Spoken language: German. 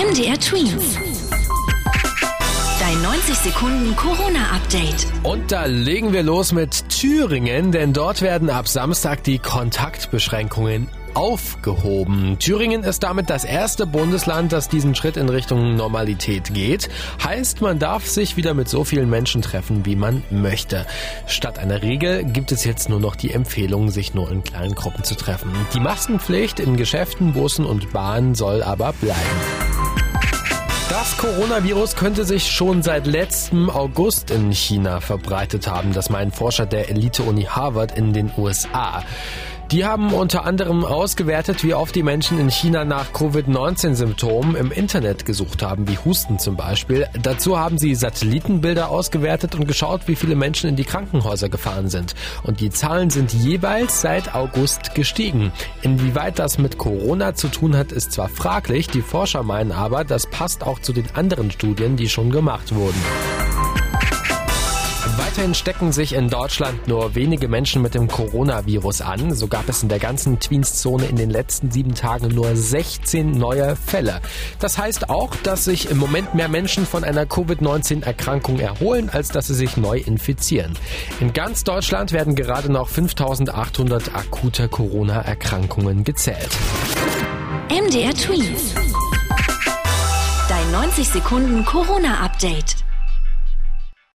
MDR Twins. Dein 90 Sekunden Corona-Update. Und da legen wir los mit Thüringen, denn dort werden ab Samstag die Kontaktbeschränkungen aufgehoben. Thüringen ist damit das erste Bundesland, das diesen Schritt in Richtung Normalität geht. Heißt, man darf sich wieder mit so vielen Menschen treffen, wie man möchte. Statt einer Regel gibt es jetzt nur noch die Empfehlung, sich nur in kleinen Gruppen zu treffen. Die Maskenpflicht in Geschäften, Bussen und Bahnen soll aber bleiben. Das Coronavirus könnte sich schon seit letztem August in China verbreitet haben. Das meinen Forscher der Elite-Uni Harvard in den USA. Die haben unter anderem ausgewertet, wie oft die Menschen in China nach Covid-19-Symptomen im Internet gesucht haben, wie Husten zum Beispiel. Dazu haben sie Satellitenbilder ausgewertet und geschaut, wie viele Menschen in die Krankenhäuser gefahren sind. Und die Zahlen sind jeweils seit August gestiegen. Inwieweit das mit Corona zu tun hat, ist zwar fraglich, die Forscher meinen aber, das passt auch zu den anderen Studien, die schon gemacht wurden. Weiterhin stecken sich in Deutschland nur wenige Menschen mit dem Coronavirus an. So gab es in der ganzen Tweens-Zone in den letzten sieben Tagen nur 16 neue Fälle. Das heißt auch, dass sich im Moment mehr Menschen von einer Covid-19-Erkrankung erholen, als dass sie sich neu infizieren. In ganz Deutschland werden gerade noch 5800 akute Corona-Erkrankungen gezählt. MDR Tweens. Dein 90 Sekunden Corona-Update.